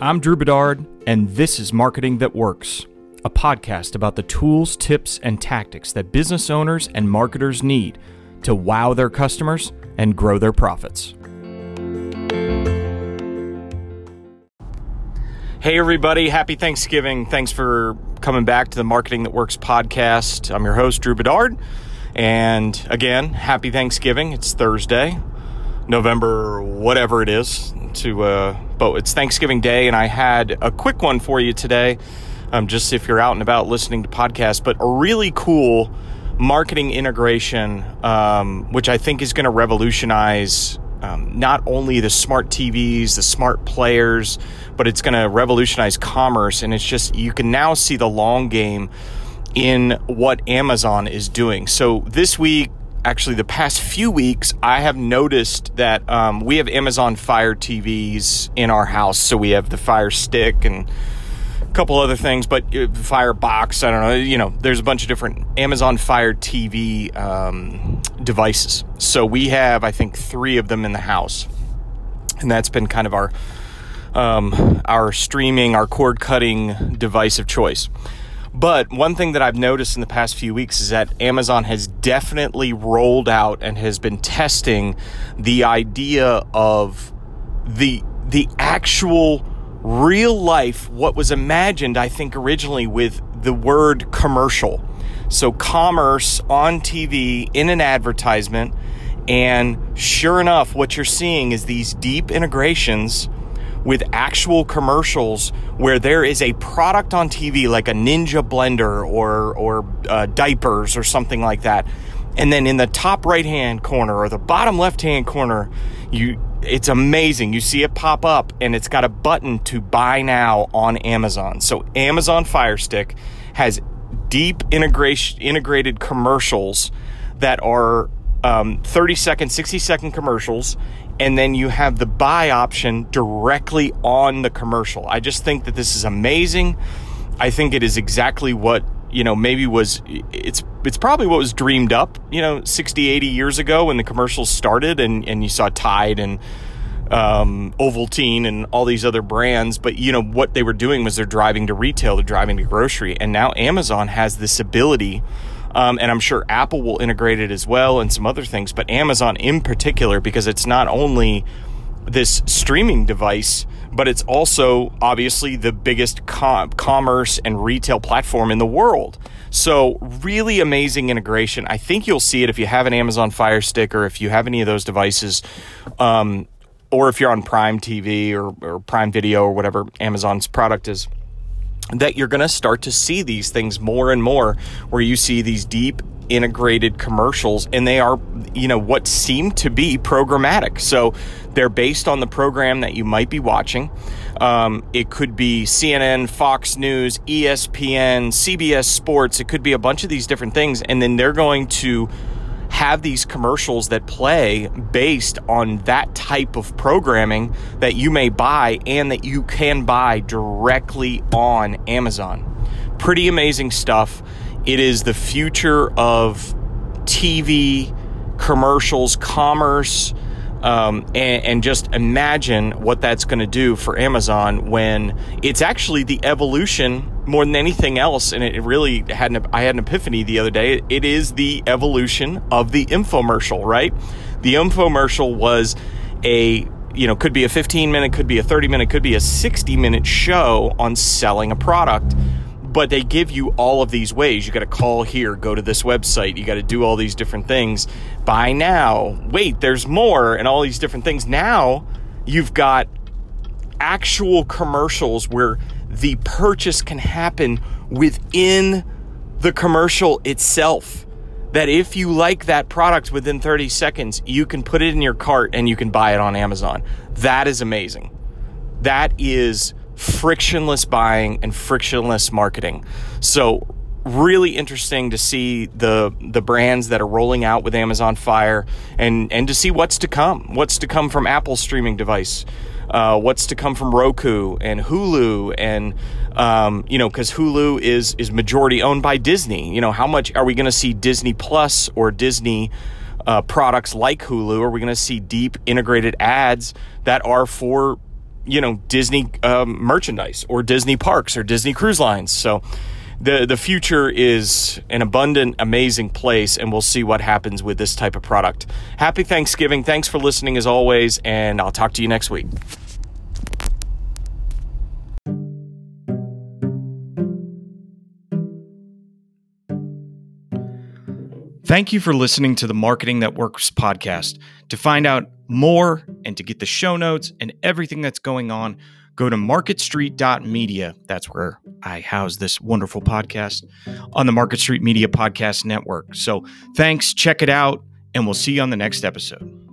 I'm Drew Bedard, and this is Marketing That Works, a podcast about the tools, tips, and tactics that business owners and marketers need to wow their customers and grow their profits. Hey, everybody, happy Thanksgiving. Thanks for coming back to the Marketing That Works podcast. I'm your host, Drew Bedard. And again, happy Thanksgiving. It's Thursday, November, whatever it is. To uh, but it's Thanksgiving Day, and I had a quick one for you today. Um, just if you're out and about listening to podcasts, but a really cool marketing integration, um, which I think is going to revolutionize um, not only the smart TVs, the smart players, but it's going to revolutionize commerce. And it's just, you can now see the long game in what Amazon is doing. So this week, actually the past few weeks, I have noticed that um, we have Amazon Fire TVs in our house. So we have the Fire Stick and a couple other things, but uh, Fire Box. I don't know. You know, there's a bunch of different Amazon Fire TV um, devices. So we have, I think, three of them in the house, and that's been kind of our um, our streaming, our cord cutting device of choice. But one thing that I've noticed in the past few weeks is that Amazon has definitely rolled out and has been testing the idea of the the actual real life what was imagined I think originally with the word commercial. So commerce on TV in an advertisement and sure enough what you're seeing is these deep integrations with actual commercials where there is a product on TV like a Ninja blender or or uh, diapers or something like that, and then in the top right hand corner or the bottom left hand corner, you it's amazing. You see it pop up and it's got a button to buy now on Amazon. So Amazon Fire Stick has deep integration integrated commercials that are um, 30 second, 60 second commercials and then you have the buy option directly on the commercial. I just think that this is amazing. I think it is exactly what, you know, maybe was it's it's probably what was dreamed up, you know, 60, 80 years ago when the commercials started and and you saw Tide and um, Ovaltine and all these other brands. But you know what they were doing was they're driving to retail, they're driving to grocery, and now Amazon has this ability um, and I'm sure Apple will integrate it as well and some other things, but Amazon in particular, because it's not only this streaming device, but it's also obviously the biggest com- commerce and retail platform in the world. So, really amazing integration. I think you'll see it if you have an Amazon Fire Stick or if you have any of those devices, um, or if you're on Prime TV or, or Prime Video or whatever Amazon's product is that you're going to start to see these things more and more where you see these deep integrated commercials and they are you know what seem to be programmatic. So they're based on the program that you might be watching. Um, it could be cnn fox news espn cbs sports. It could be a bunch of these different things and then they're going to have these commercials that play based on that type of programming that you may buy and that you can buy directly on Amazon. Pretty amazing stuff. It is the future of TV, commercials, commerce, um, and, and, just imagine what that's going to do for Amazon when it's actually the evolution more than anything else. And it really had an, I had an epiphany the other day. It is the evolution of the infomercial, right? The infomercial was a you know could be a 15 minute, could be a 30 minute, could be a 60 minute show on selling a product but they give you all of these ways. You got to call here, go to this website, you got to do all these different things. Buy now, wait, there's more, and all these different things. Now you've got actual commercials where the purchase can happen within the commercial itself. That if you like that product within 30 seconds, you can put it in your cart and you can buy it on Amazon. That is amazing. That is frictionless buying and frictionless marketing. So really interesting to see the the brands that are rolling out with Amazon Fire and and to see what's to come. What's to come from Apple's streaming device. Uh, what's to come from Roku and Hulu and um, you know because Hulu is is majority owned by Disney. You know how much are we going to see Disney Plus or Disney uh, products like Hulu? Are we going to see deep integrated ads that are for you know, Disney um, merchandise or Disney parks or Disney cruise lines. So the the future is an abundant, amazing place, and we'll see what happens with this type of product. Happy Thanksgiving! Thanks for listening as always, and I'll talk to you next week. Thank you for listening to the Marketing That Works podcast. To find out more and to get the show notes and everything that's going on, go to marketstreet.media. That's where I house this wonderful podcast on the Market Street Media Podcast Network. So thanks, check it out, and we'll see you on the next episode.